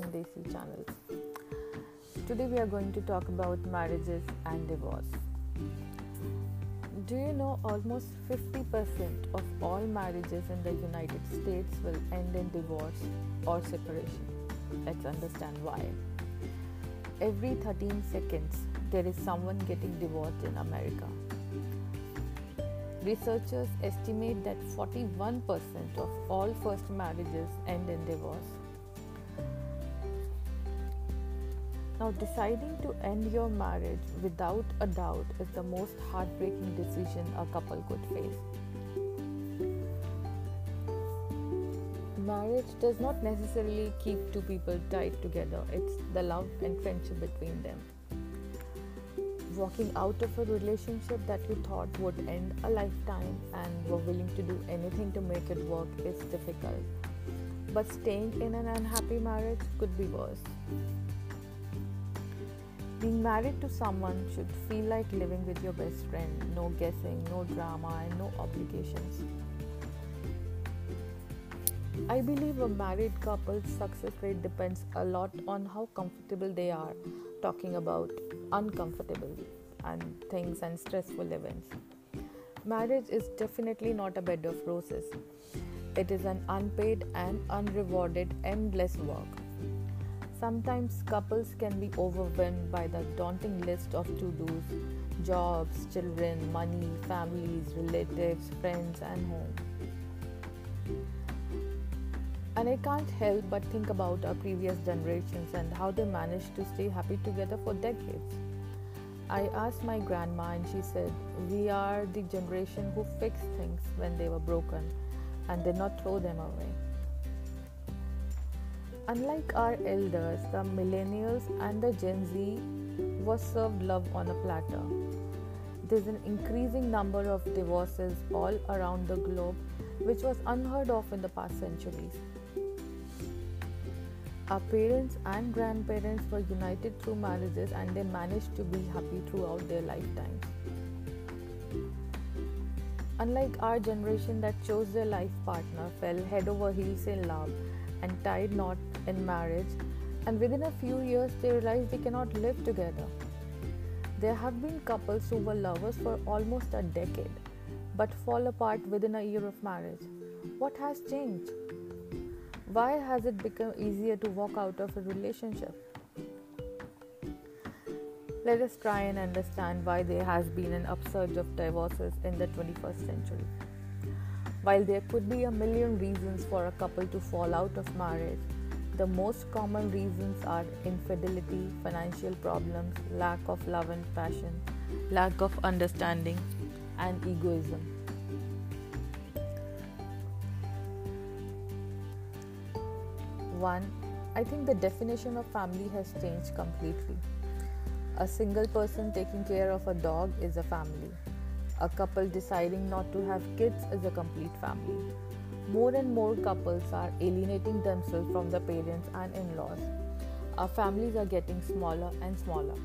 channel. Today we are going to talk about marriages and divorce. Do you know almost 50% of all marriages in the United States will end in divorce or separation? Let's understand why. Every 13 seconds, there is someone getting divorced in America. Researchers estimate that 41% of all first marriages end in divorce. Now, deciding to end your marriage without a doubt is the most heartbreaking decision a couple could face. Marriage does not necessarily keep two people tied together, it's the love and friendship between them. Walking out of a relationship that you thought would end a lifetime and were willing to do anything to make it work is difficult. But staying in an unhappy marriage could be worse. Being married to someone should feel like living with your best friend. No guessing, no drama, and no obligations. I believe a married couple's success rate depends a lot on how comfortable they are talking about uncomfortable and things and stressful events. Marriage is definitely not a bed of roses. It is an unpaid and unrewarded endless work. Sometimes couples can be overwhelmed by the daunting list of to dos jobs, children, money, families, relatives, friends, and home. And I can't help but think about our previous generations and how they managed to stay happy together for decades. I asked my grandma, and she said, We are the generation who fixed things when they were broken and did not throw them away. Unlike our elders, the millennials and the Gen Z was served love on a platter. There's an increasing number of divorces all around the globe, which was unheard of in the past centuries. Our parents and grandparents were united through marriages and they managed to be happy throughout their lifetimes. Unlike our generation that chose their life partner, fell head over heels in love, and tied knot in marriage, and within a few years they realized they cannot live together. There have been couples who were lovers for almost a decade but fall apart within a year of marriage. What has changed? Why has it become easier to walk out of a relationship? Let us try and understand why there has been an upsurge of divorces in the 21st century. While there could be a million reasons for a couple to fall out of marriage, the most common reasons are infidelity, financial problems, lack of love and passion, lack of understanding, and egoism. One, I think the definition of family has changed completely. A single person taking care of a dog is a family. A couple deciding not to have kids is a complete family. More and more couples are alienating themselves from the parents and in laws. Our families are getting smaller and smaller.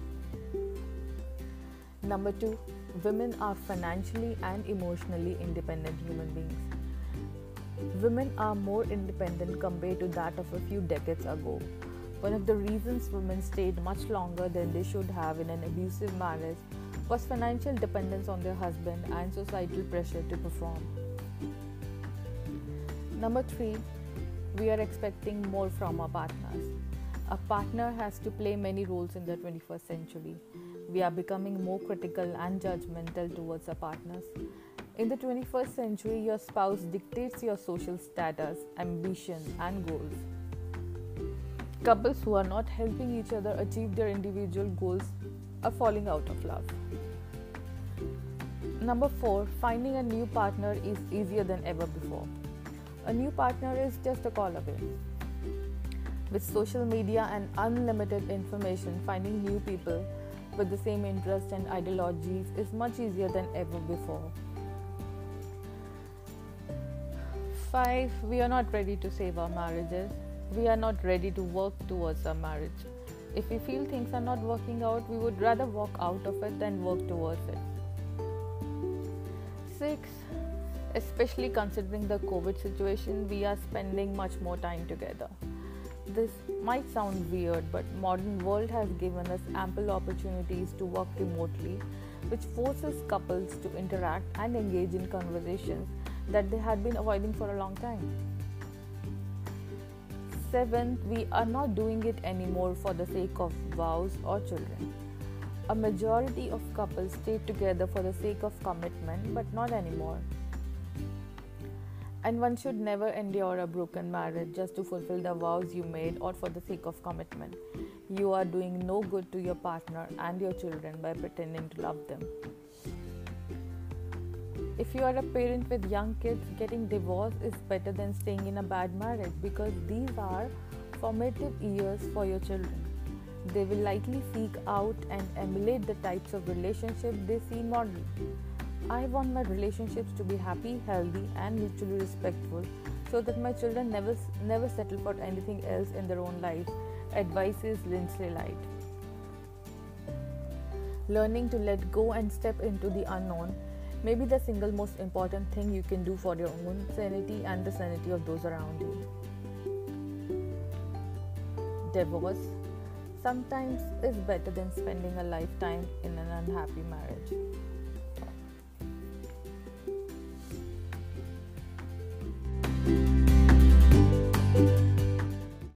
Number two, women are financially and emotionally independent human beings. Women are more independent compared to that of a few decades ago. One of the reasons women stayed much longer than they should have in an abusive marriage was financial dependence on their husband and societal pressure to perform. Number three, we are expecting more from our partners. A partner has to play many roles in the 21st century. We are becoming more critical and judgmental towards our partners. In the 21st century, your spouse dictates your social status, ambition, and goals. Couples who are not helping each other achieve their individual goals are falling out of love. Number four, finding a new partner is easier than ever before. A new partner is just a call away. With social media and unlimited information, finding new people with the same interests and ideologies is much easier than ever before. 5. We are not ready to save our marriages. We are not ready to work towards our marriage. If we feel things are not working out, we would rather walk out of it than work towards it. 6. Especially considering the COVID situation, we are spending much more time together. This might sound weird, but modern world has given us ample opportunities to work remotely, which forces couples to interact and engage in conversations that they had been avoiding for a long time. Seventh, we are not doing it anymore for the sake of vows or children. A majority of couples stay together for the sake of commitment, but not anymore. And one should never endure a broken marriage just to fulfill the vows you made or for the sake of commitment. You are doing no good to your partner and your children by pretending to love them. If you are a parent with young kids, getting divorced is better than staying in a bad marriage because these are formative years for your children. They will likely seek out and emulate the types of relationship they see modeled. I want my relationships to be happy, healthy, and mutually respectful so that my children never, never settle for anything else in their own lives, advises Lindsay Light. Learning to let go and step into the unknown may be the single most important thing you can do for your own sanity and the sanity of those around you. Divorce sometimes is better than spending a lifetime in an unhappy marriage.